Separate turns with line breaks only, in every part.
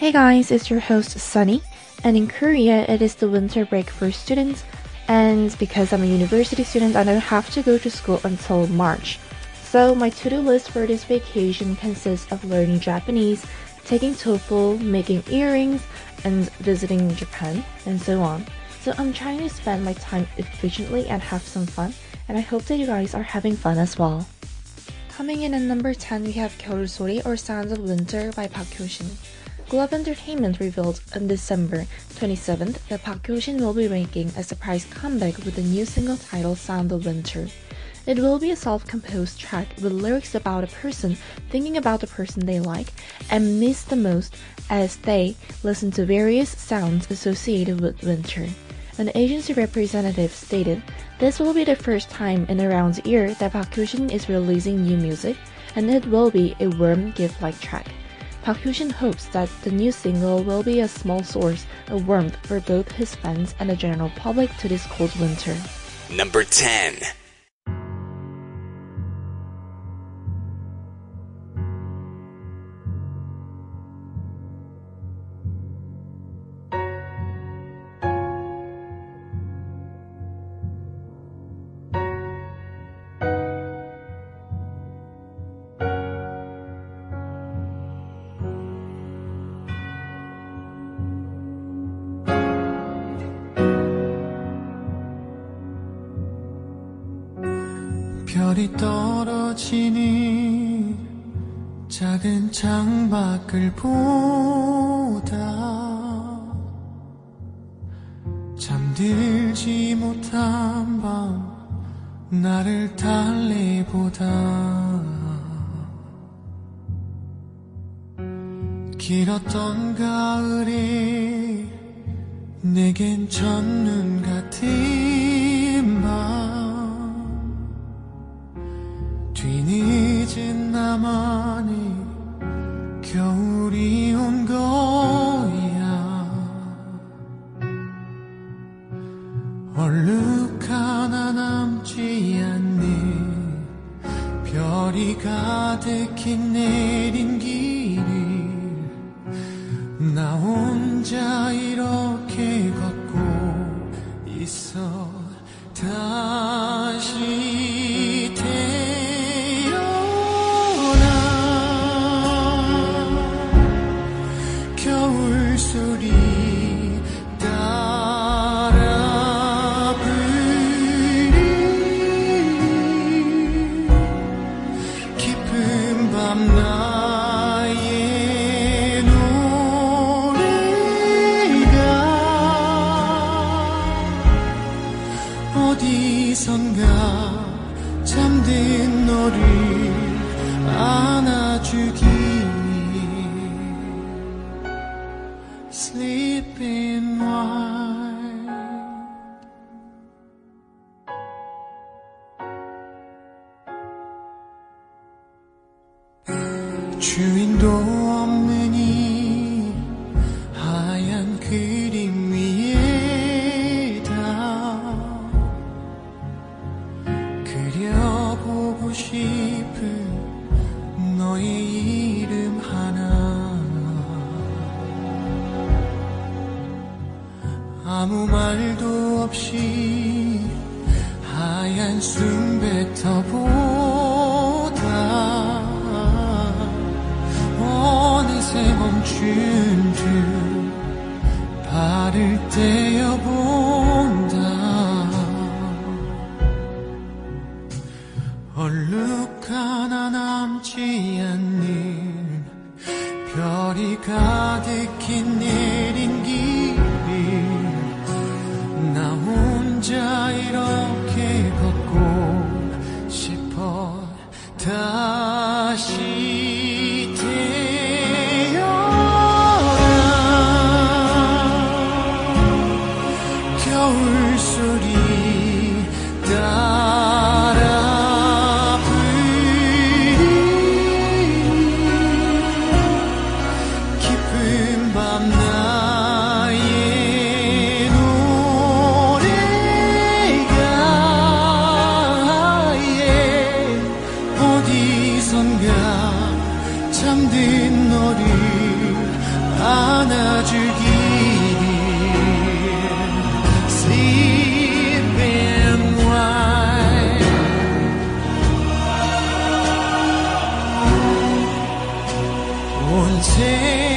Hey guys, it's your host Sunny, and in Korea it is the winter break for students, and because I'm a university student, I don't have to go to school until March. So my to-do list for this vacation consists of learning Japanese, taking TOEFL, making earrings, and visiting Japan, and so on. So I'm trying to spend my time efficiently and have some fun, and I hope that you guys are having fun as well. Coming in at number 10, we have 겨울소리 or Sounds of Winter by Park Hyo-shin. Glove Entertainment revealed on December 27th that Park Hyo-shin will be making a surprise comeback with a new single titled Sound of Winter. It will be a self-composed track with lyrics about a person thinking about the person they like and miss the most as they listen to various sounds associated with winter. An agency representative stated, This will be the first time in around a year that Park Hyo-shin is releasing new music, and it will be a warm gift-like track. Park Hyo-shin hopes that the new single will be a small source of warmth for both his fans and the general public to this cold winter.
Number 10.
별이 떨어지니 작은 창밖을 보다 잠들지 못한 밤 나를 달래보다 길었던 가을이 내겐 첫눈 같은 잠든 너를 안아주기 잠든 너를 안아주기를 Sleep 온 세상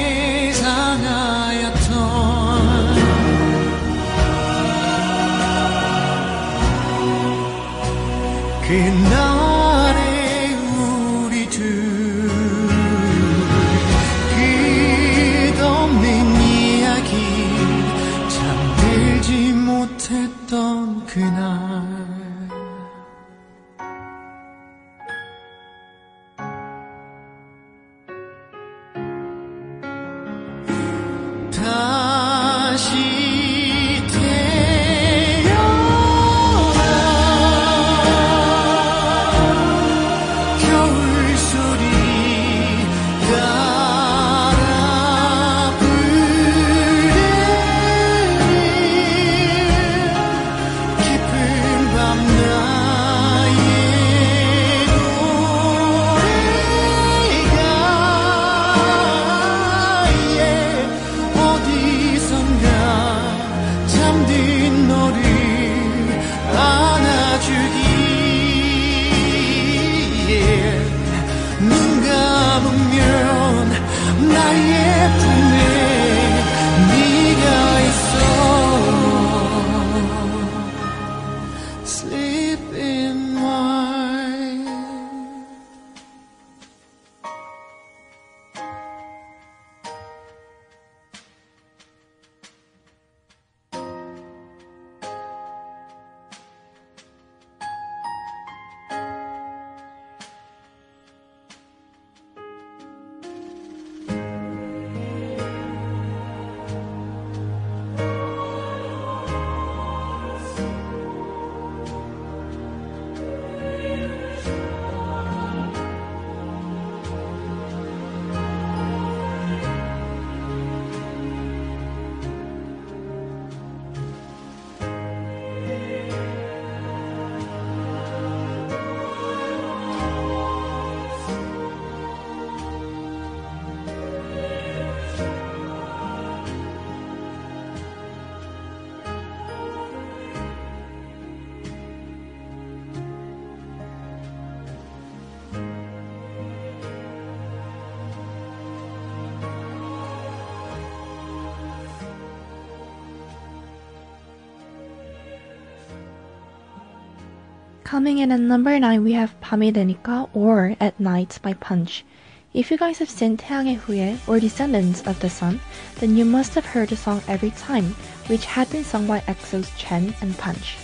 Coming in at number 9 we have 밤이 되니까 or At Night by Punch. If you guys have seen 태양의 후예 or Descendants of the Sun, then you must have heard the song Every Time, which had been sung by EXO's Chen and Punch.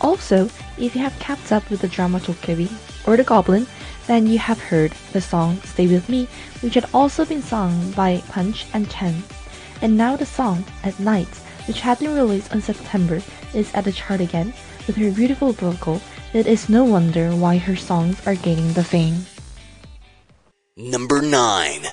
Also, if you have kept up with the drama Dokkaebi or The Goblin, then you have heard the song Stay With Me, which had also been sung by Punch and Chen. And now the song At Night, which had been released in September, is at the chart again with her beautiful vocal it is no wonder why her songs are gaining the fame.
Number
9한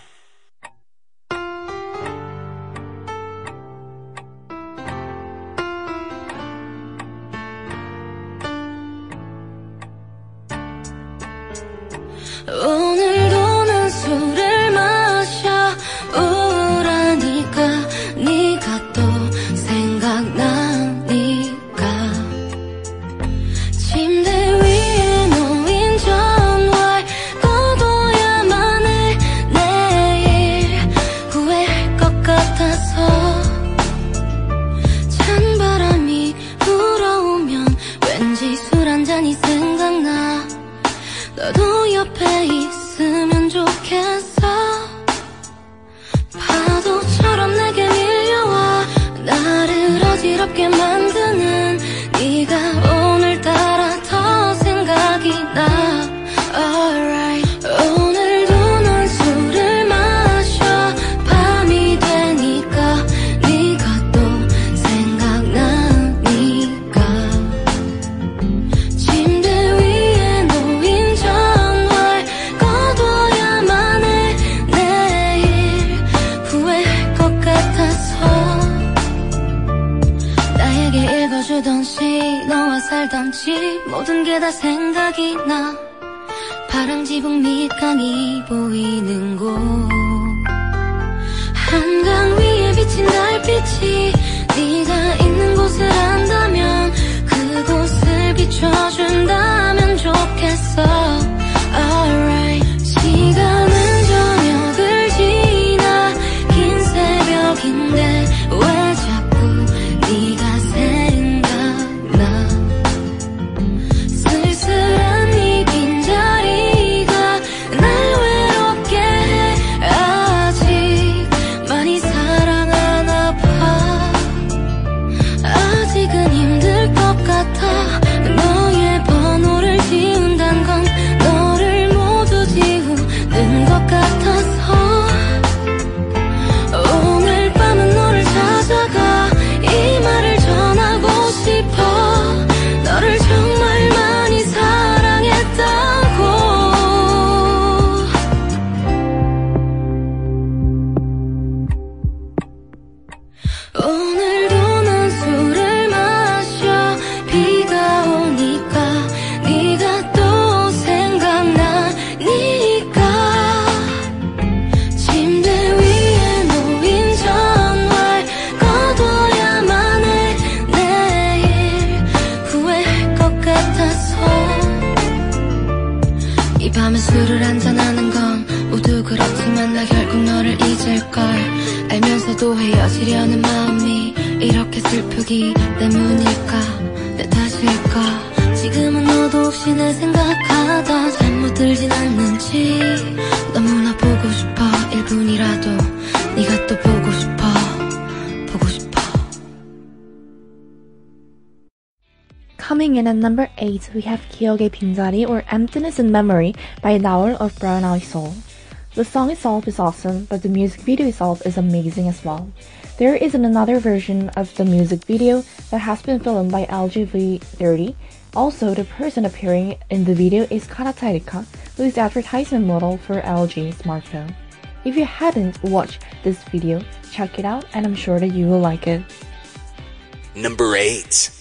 We have Kyoge Pinzari or Emptiness in Memory by Naul of Brown Eyed Soul. The song itself is awesome, but the music video itself is amazing as well. There is another version of the music video that has been filmed by LGV30. Also, the person appearing in the video is Kana Tairika, who is the advertisement model for LG smartphone. If you hadn't watched this video, check it out and I'm sure that you will like it.
Number 8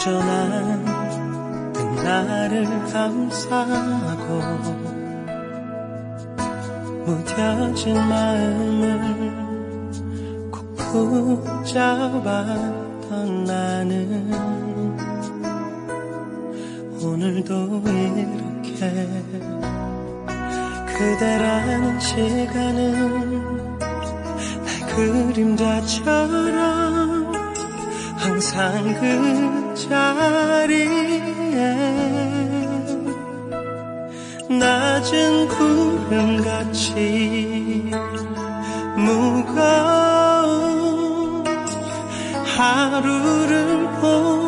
여전한 그날을 감싸고 무뎌진 마음을 꼭 붙잡았던 나는 오늘도 이렇게 그대라는 시간은 날 그림자처럼 항상 그 자리에 낮은 구름같이 무거운 하루를 보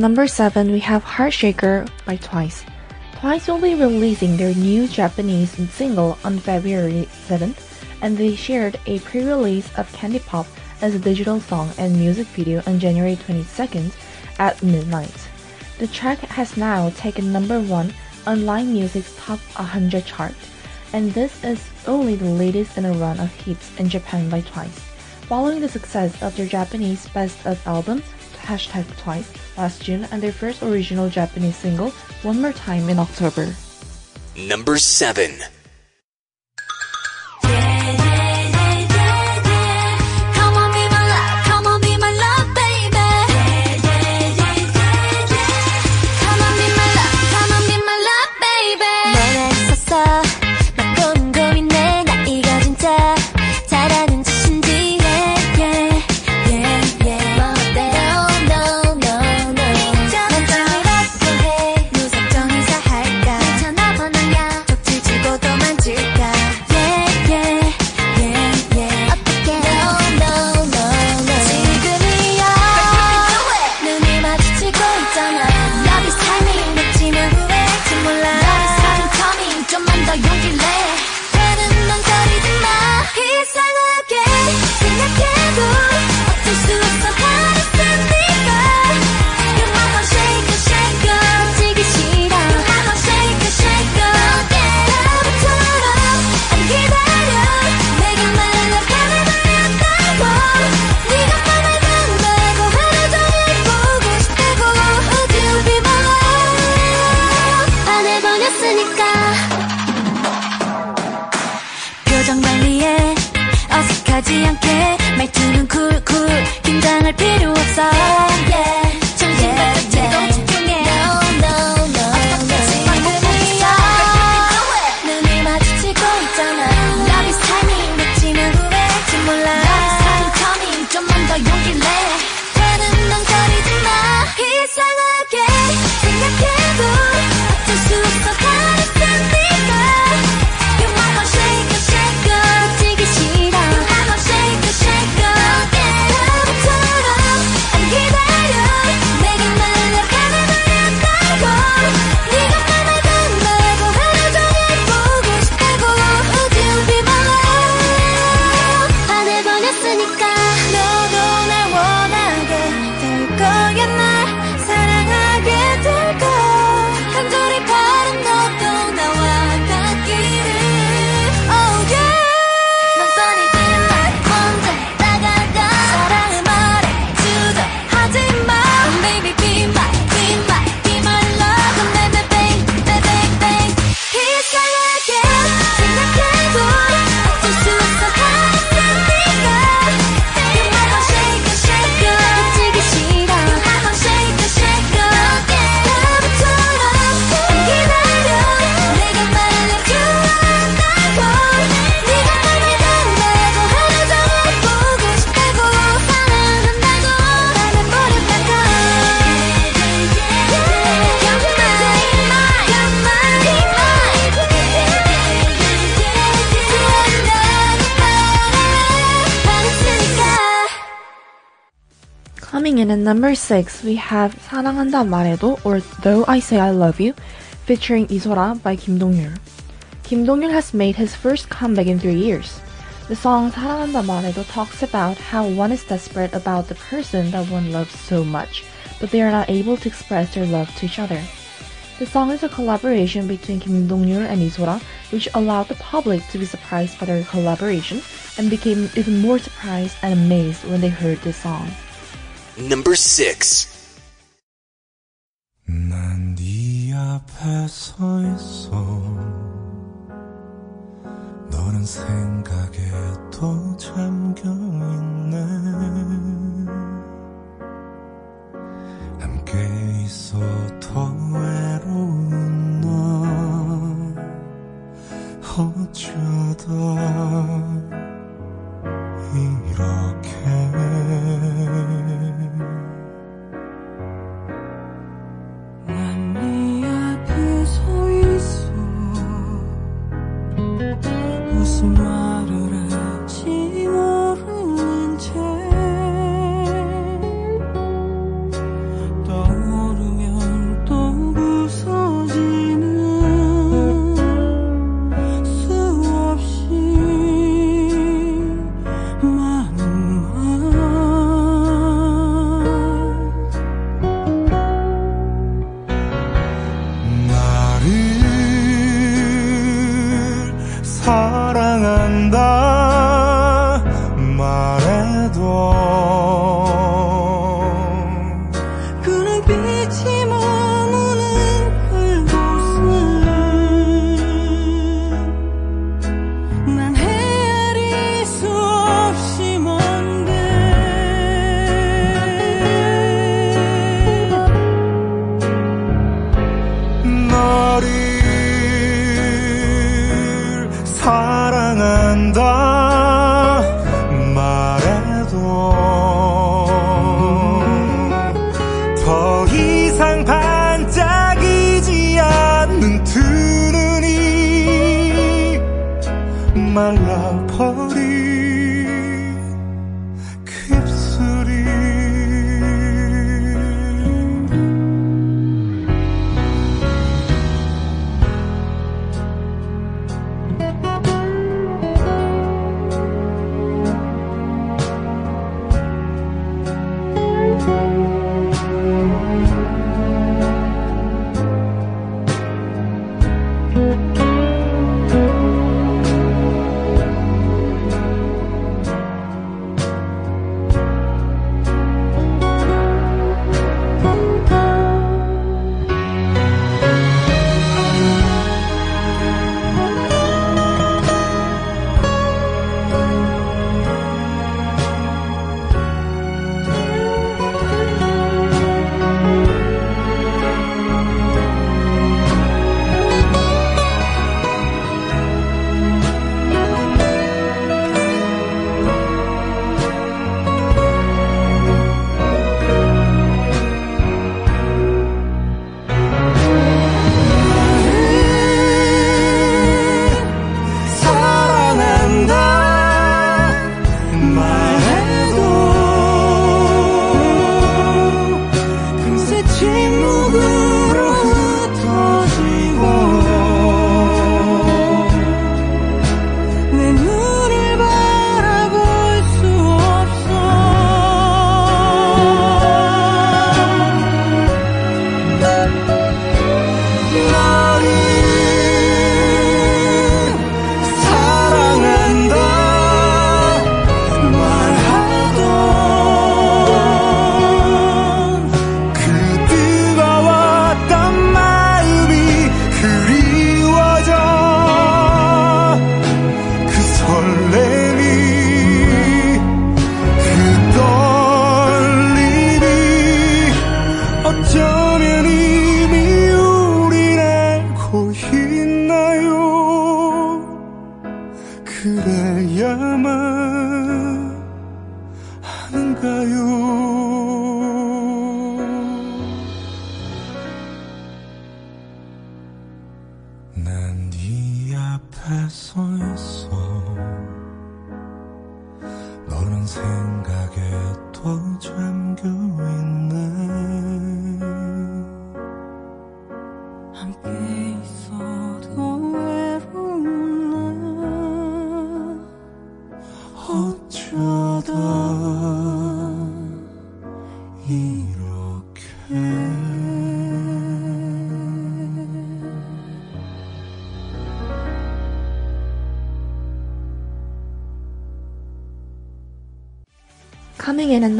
number 7, we have Heartshaker by Twice. Twice will be releasing their new Japanese single on February 7th, and they shared a pre-release of Candy Pop as a digital song and music video on January 22nd at midnight. The track has now taken number 1 on Line Music's Top 100 chart, and this is only the latest in a run of hits in Japan by Twice. Following the success of their Japanese Best of album, hashtag Twice, last June and their first original Japanese single, One More Time, in October.
Number 7
number 6, we have 사랑한다 말해도 or Though I Say I Love You featuring 이소라 by Kim Dong-yul. Kim Dong-yul has made his first comeback in three years. The song 사랑한다 말해도 talks about how one is desperate about the person that one loves so much, but they are not able to express their love to each other. The song is a collaboration between Kim Dong-yul and Lee So-ra, which allowed the public to be surprised by their collaboration and became even more surprised and amazed when they heard this song.
number 6.
난 네 앞에 서 있어 너는 생각에 또 잠겨 있어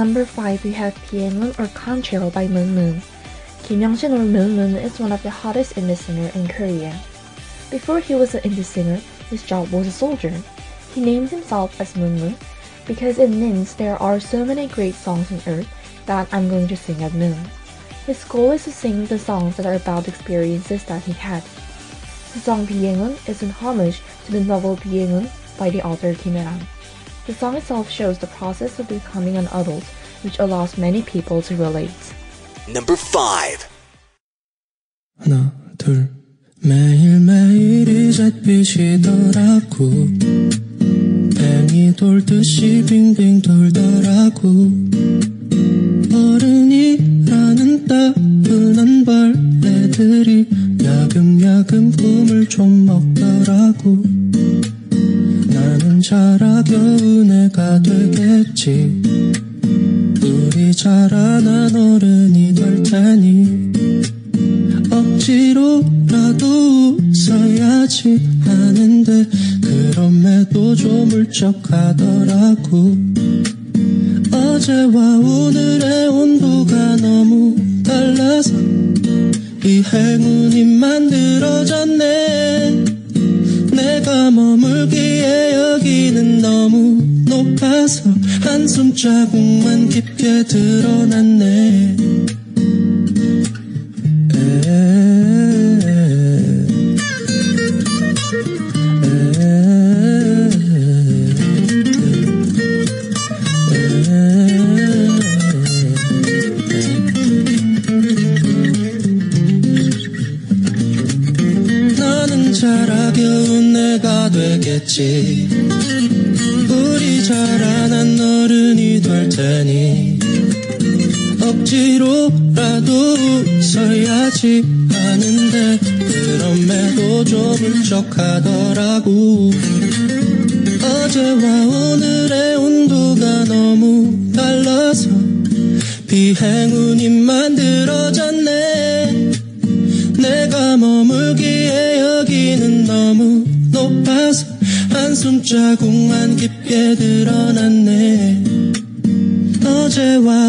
number 5, we have Pienlun or Contrail by Moon Moon. Kim Young-shin or Moon Moon is one of the hottest indie singer in Korea. Before he was an indie singer, his job was a soldier. He named himself as Moon Moon because it means there are so many great songs on earth that I'm going to sing at noon. His goal is to sing the songs that are about experiences that he had. The song Biengun is an homage to the novel Biengun by the author Kim Ae-ran. The song itself shows the process of becoming an adult, which allows many people to relate.
Number 5.
하나 둘 매일매일이 잿빛이더라고 뱀이 돌듯이 빙빙 돌더라고 어른이라는 따분한 벌레들이 야금야금 꿈을 좀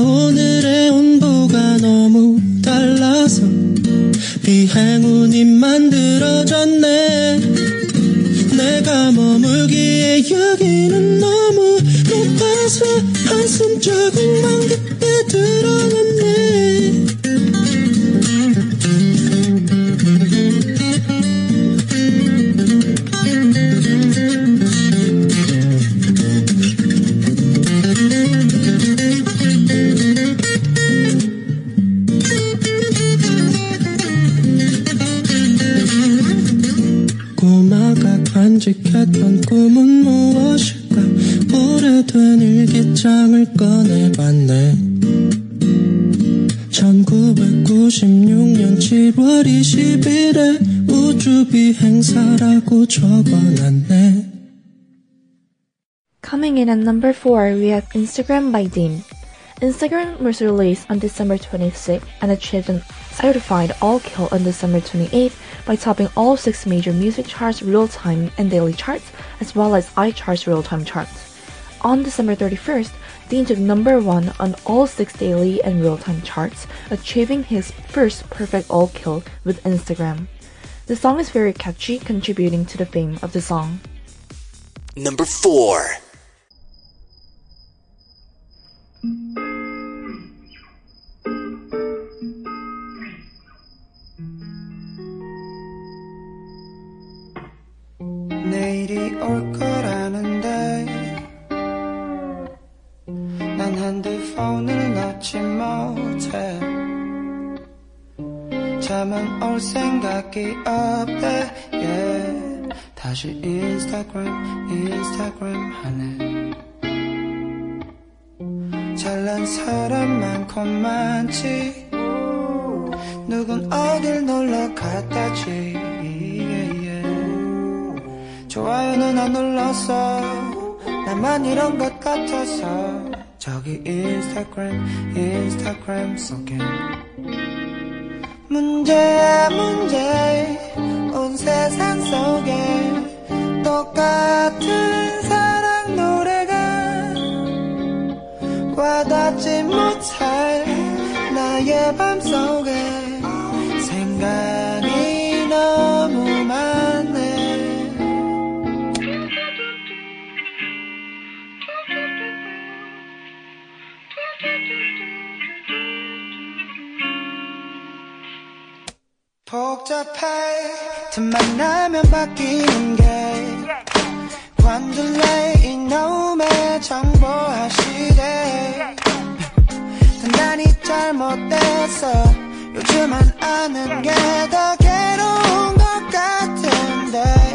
오늘의 온도가 너무 달라서 비행운이 만들어졌네. 내가 머물기에 여기는 너무 높아서 한숨 자국만 깊게 드러났 장을 꺼내봤네 1996년 7월 20일에 우주비행사라고 적어놨네
Coming in at number 4, we have Instagram by Dean. Instagram was released on December 26th and achieved an certified all kill on December 28th by topping all six major music charts real-time and daily charts, as well as iCharts real-time charts. On December 31st, Dean took number one on all six daily and real-time charts, achieving his first perfect all kill with Instagram. The song is very catchy, contributing to the fame of the song.
Number 4.
내일이 올 거라는데 난 핸드폰을 놓지 못해 잠은 올 생각이 없대 yeah. 다시 인스타그램 인스타그램 하네 잘난 사람 많고 많지 누군 어딜 놀러 갔다지 yeah, yeah. 좋아요는 안 눌렀어 나만 이런 것 같아서 저기 인스타그램 인스타그램 속에. 문제야 문제 온 세상 속에. 똑같은 사랑 노래가 와닿지 못할 나의 맘속에. 생각 복잡해. 틈만 나면 바뀌는 게 관둘래 이놈의 정보화 시대. 단단히 잘못됐어 요즘은 아는 게 더 괴로운 것 같은데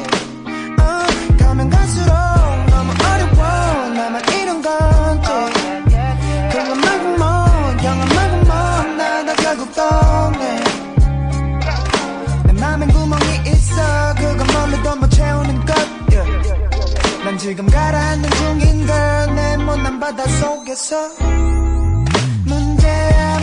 난 지금 가라앉는 중인 걸 내 못난 바다 속에서. 문제야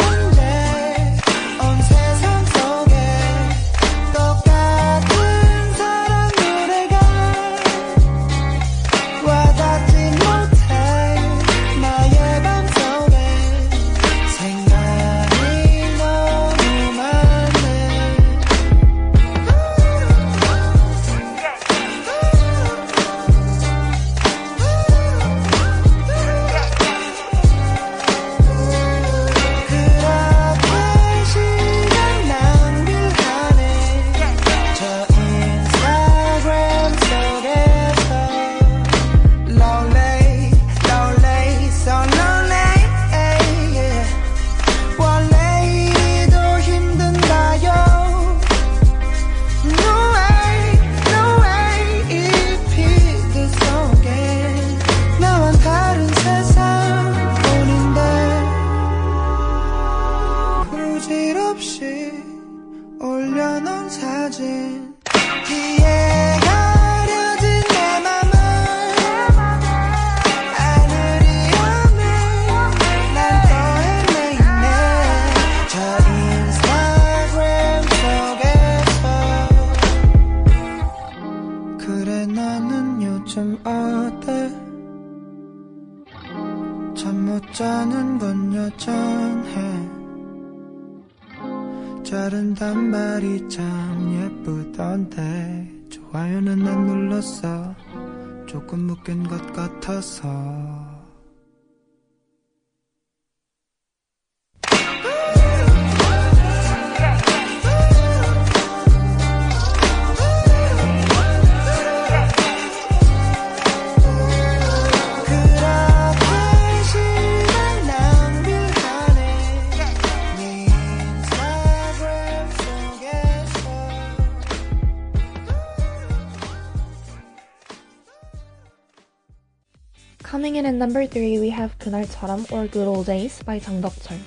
And and number 3 we have 그날처럼 or Good Old Days by 장덕철.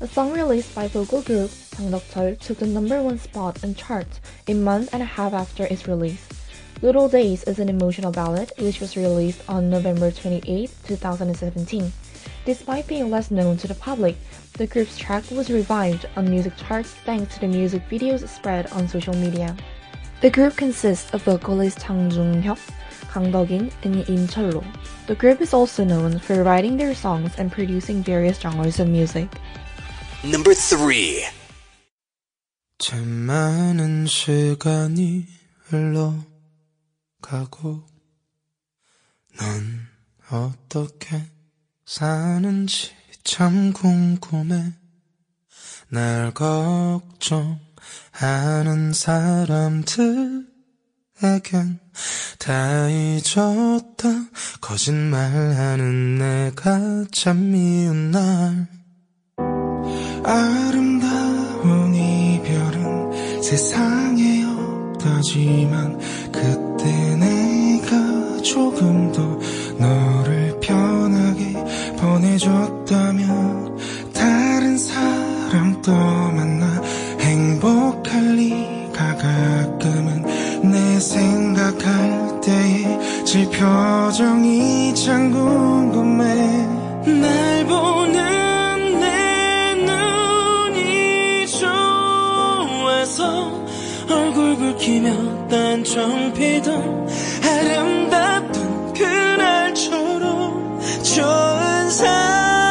A song released by vocal group 장덕철 took the number 1 spot in charts a month and a half after its release. Good Old Days is an emotional ballad which was released on November 28, 2017. Despite being less known to the public, the group's track was revived on music charts thanks to the music videos spread on social media. The group consists of vocalist Chang Jung-hyuk, Dogin, and Cholo. The group is also known for writing their songs and producing various genres of music.
Number 3.
참 많은 시간이 흘러가고 넌 어떻게 사는지 참 궁금해 날 걱정하는 사람들 에겐 다 잊었다. 거짓말하는 내가 참 미운 날. 아름다운 이별은 세상에 없다지만 그때 내가 조금 더 너를 편하게 보내줬다면 다른 사람 또 만나 행복할 리가 가끔은 내 생각할 때의 질 표정이 참 궁금해. 날 보는 내 눈이 좋아서 얼굴 붉히며 딴청 피던 아름답던 그날처럼 좋은 사람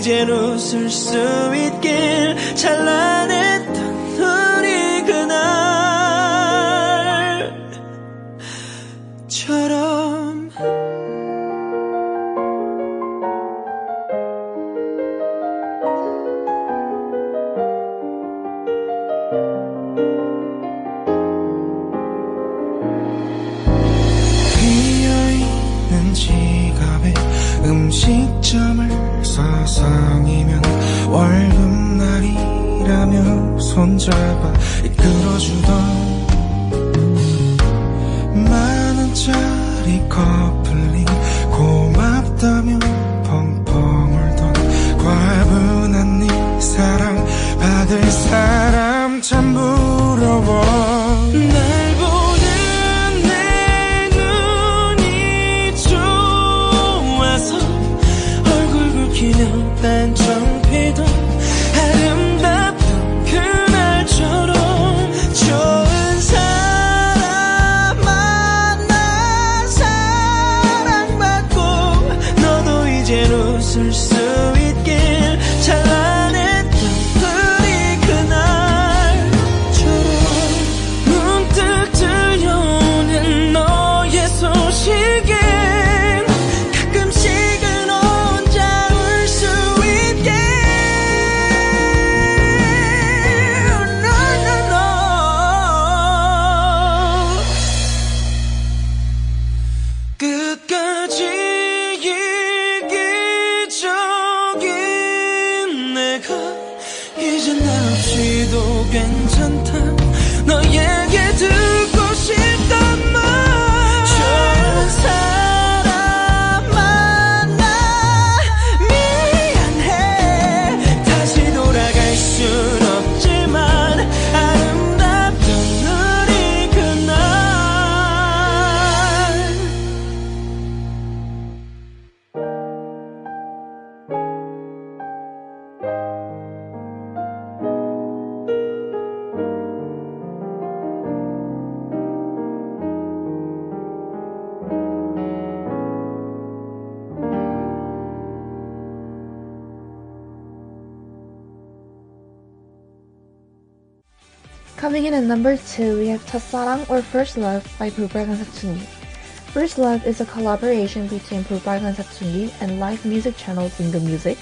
이젠 웃을 수 찬란했
Coming in at number 2, we have Tasarang or First Love by Bubragan Satsuni. First Love is a collaboration between Bubragan Satsuni and live music channel Dingo Music,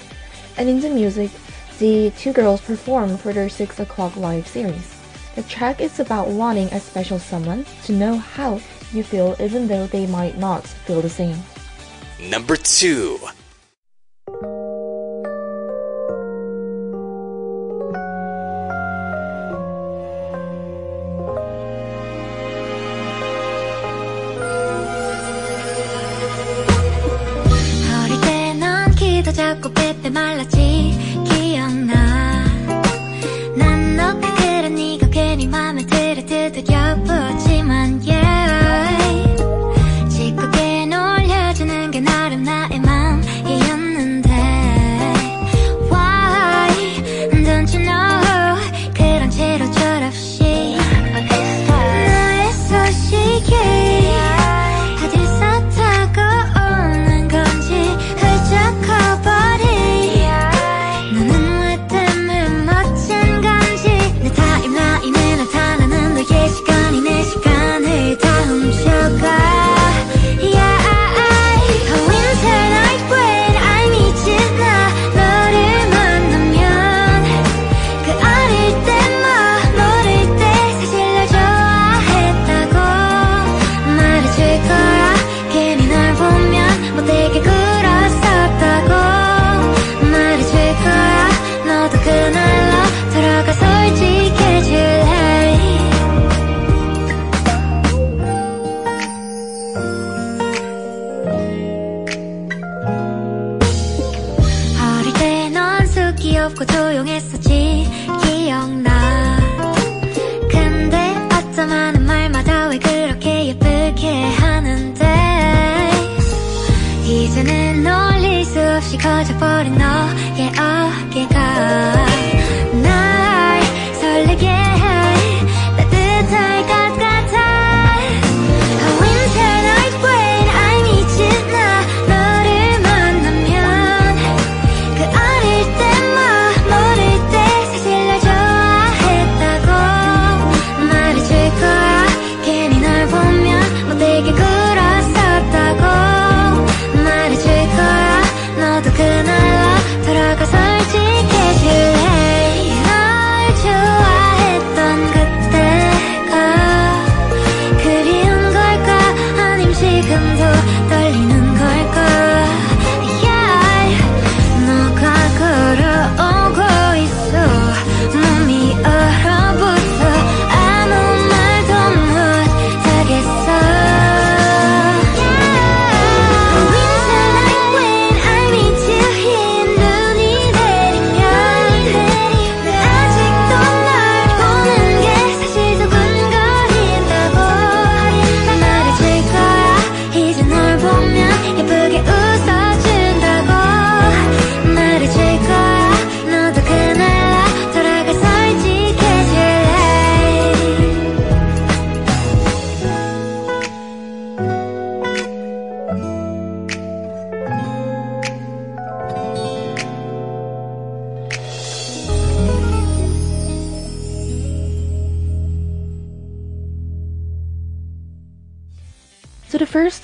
and in the music, the two girls perform for their 6 o'clock live series. The track is about wanting a special someone to know how you feel even though they might not feel the same.
Number
2 작고 빼빼 말랐지. 기억나? 난 너가 그런 네가 괜히 맘에 들어 두들겨 보지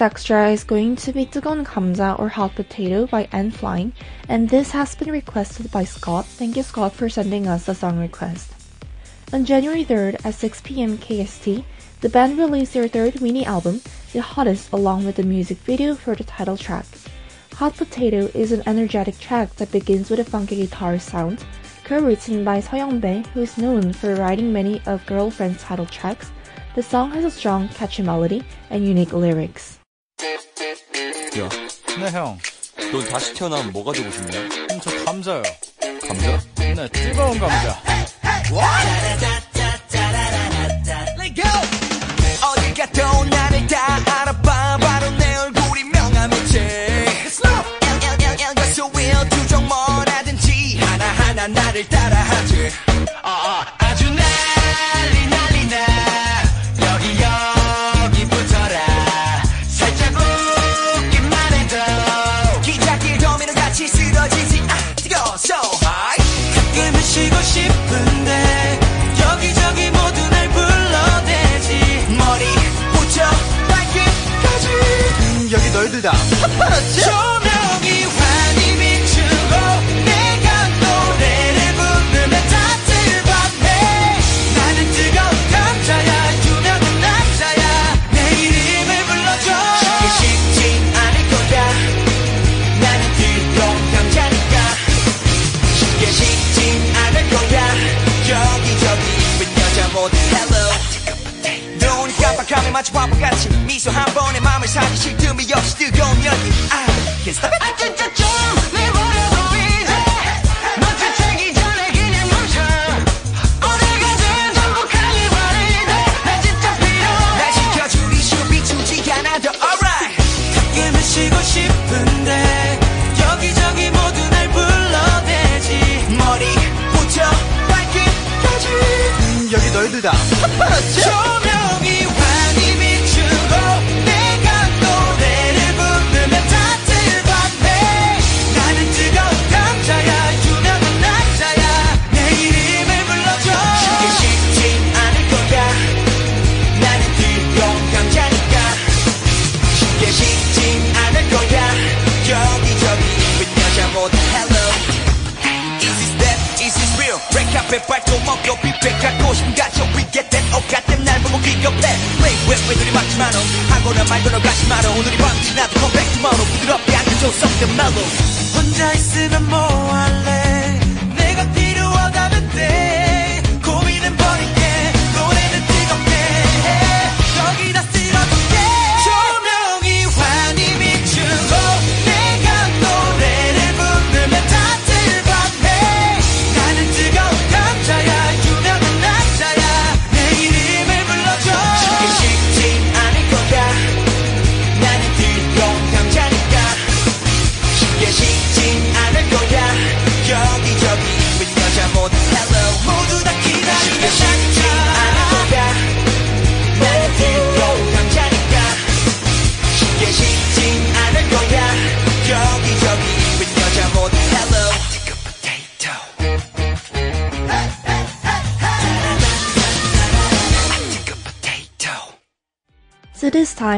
extra is going to be 뜨거운 감자 or hot potato by N Flying, and this has been requested by Scott. Thank you, Scott, for sending us the song request. On January 3rd at 6 p.m. KST, the band released their third mini album, The Hottest, along with the music video for the title track. Hot Potato is an energetic track that begins with a funky guitar sound, co-written by Seo Bae, who is known for writing many of GFRIEND's title tracks. The song has a strong, catchy melody and unique lyrics.
야,
네, 형.
넌 다시 태어나면 뭐가 되고 싶냐?
형, 저 감자요.
감자?
네, 뜨거운 감자.
어딜 가도 나를 다 알아봐 바로 내 얼굴이 명함이지 LLL 두종 뭐라든지 하나하나 나를 따라하지 Show.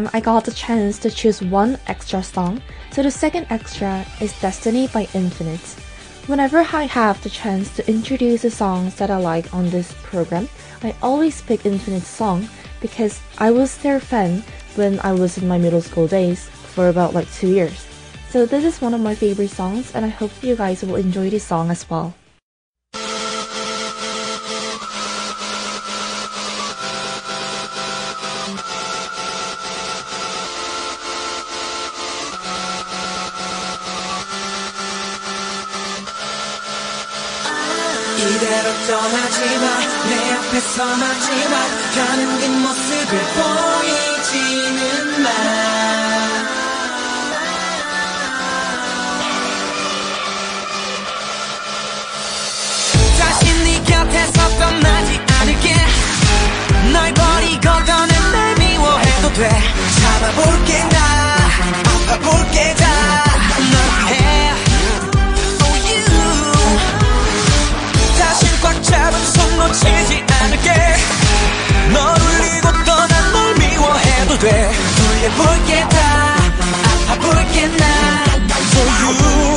time I got the chance to choose one extra song, so the second extra is Destiny by Infinite. Whenever I have the chance to introduce the songs that I like on this program, I always pick Infinite's song because I was their fan when I was in my middle school days for about like two years. So this is one of my favorite songs and I hope you guys will enjoy this song as well.
이대로 떠나지마 내 앞에서만 지마 가는 긴 모습을 보이지는 마. 다시 네 곁에서 떠나지 않을게. 널 버리고 더는 날 미워해도 돼. 잡아볼게 나 아파볼게 다. 돼 돌려볼게 다 아파볼게 나 For you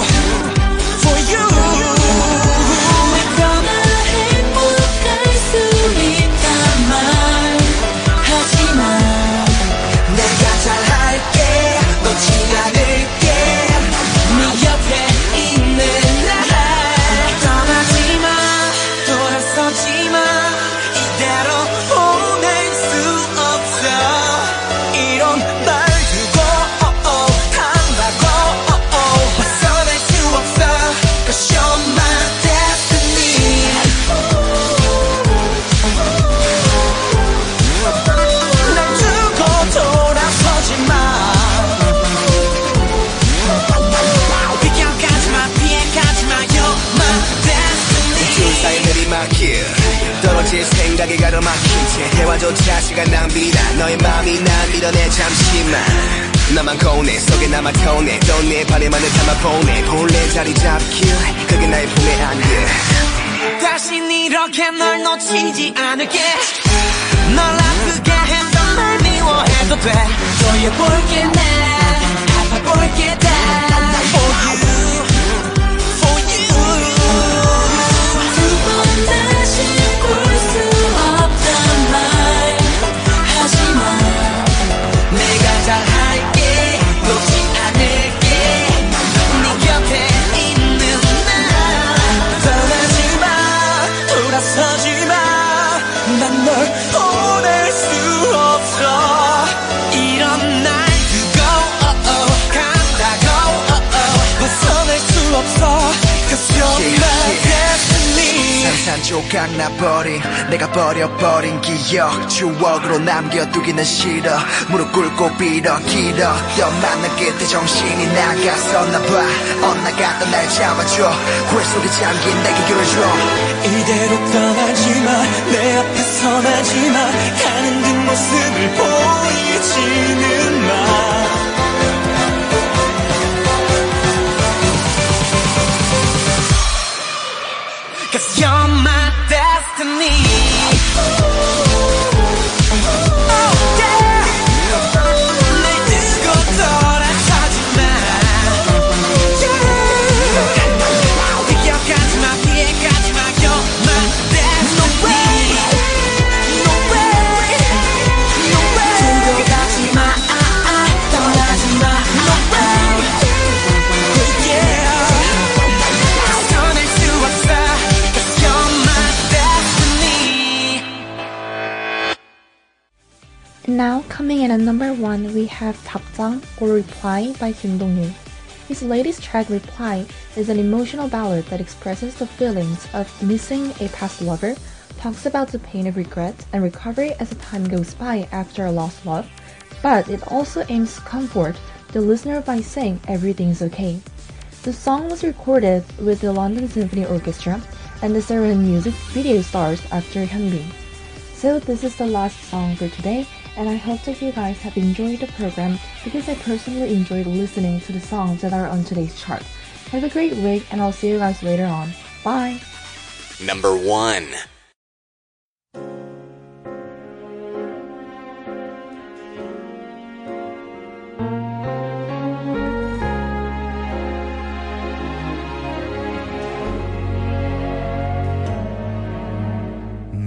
심하게
가로막힌 채 대화조차 시간 낭비다. 너의 마음이 난 밀어내 잠시만. 나만 거운해 속에 남아 터네. 넌내 발에만을 담아보네 본래 자리 잡길 그게 나의 품에 안길
다신 이렇게 널 놓치지 않을게. 널 아프게 했던 날 미워해도 돼. 너의 볼게 내. 아파 볼게 다
산산조각 나버린 내가 버려버린 기억 추억으로 남겨두기는 싫어. 무릎 꿇고 빌어 길었던 만난 끝에 정신이 나갔었나봐. 엇나갔던 날 잡아줘. 굴 속에 잠긴 내게 길을 줘.
이대로 떠나지마. 내 앞에 서나지마. 가는 뒷모습을 보이지는 마 Cause you're my destiny. Oh
Now, coming in at number one, we have Tapjang or Reply by Kim Dong-ryul. His latest track, Reply, is an emotional ballad that expresses the feelings of missing a past lover, talks about the pain of regret and recovery as the time goes by after a lost love, but it also aims to comfort the listener by saying everything's okay. The song was recorded with the London Symphony Orchestra, and the Serenade music video stars actor Hyunbin. So this is the last song for today, and I hope that you guys have enjoyed the program because I personally enjoyed listening to the songs that are on today's chart. Have a great week, and I'll see you guys later on. Bye!
Number one.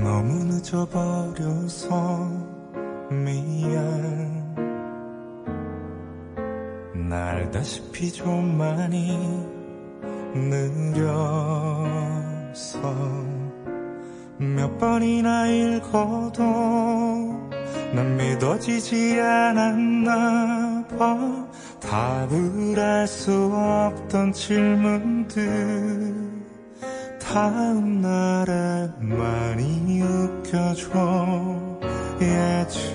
너무 늦어버려서 미안. 날 알다시피 좀 많이 느려서 몇 번이나 읽어도 난 믿어지지 않았나 봐. 답을 알 수 없던 질문들 다음 날에 많이 웃겨줘 야지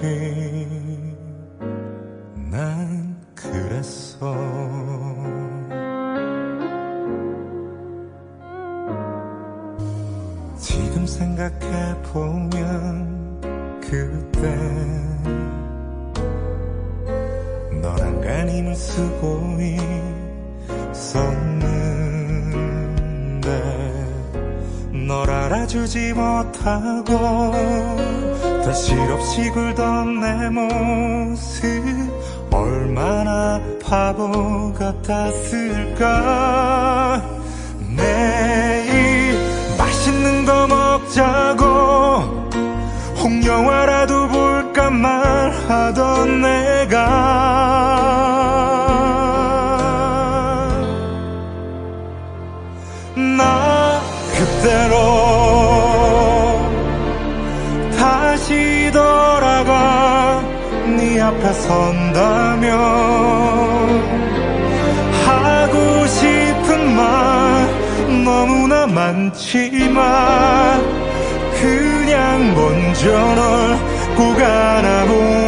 난 그랬어. 지금 생각해보면 그때 너랑 간 힘을 쓰고 있었는데 널 알아주지 못하고 다 실없이 굴던 내 모습 얼마나 바보 같았을까? 내일 맛있는 거 먹자고 홍영화라도 볼까 말하던 내 선다면 하고 싶은 말 너무나 많지만 그냥 먼저 널 꼭 안아보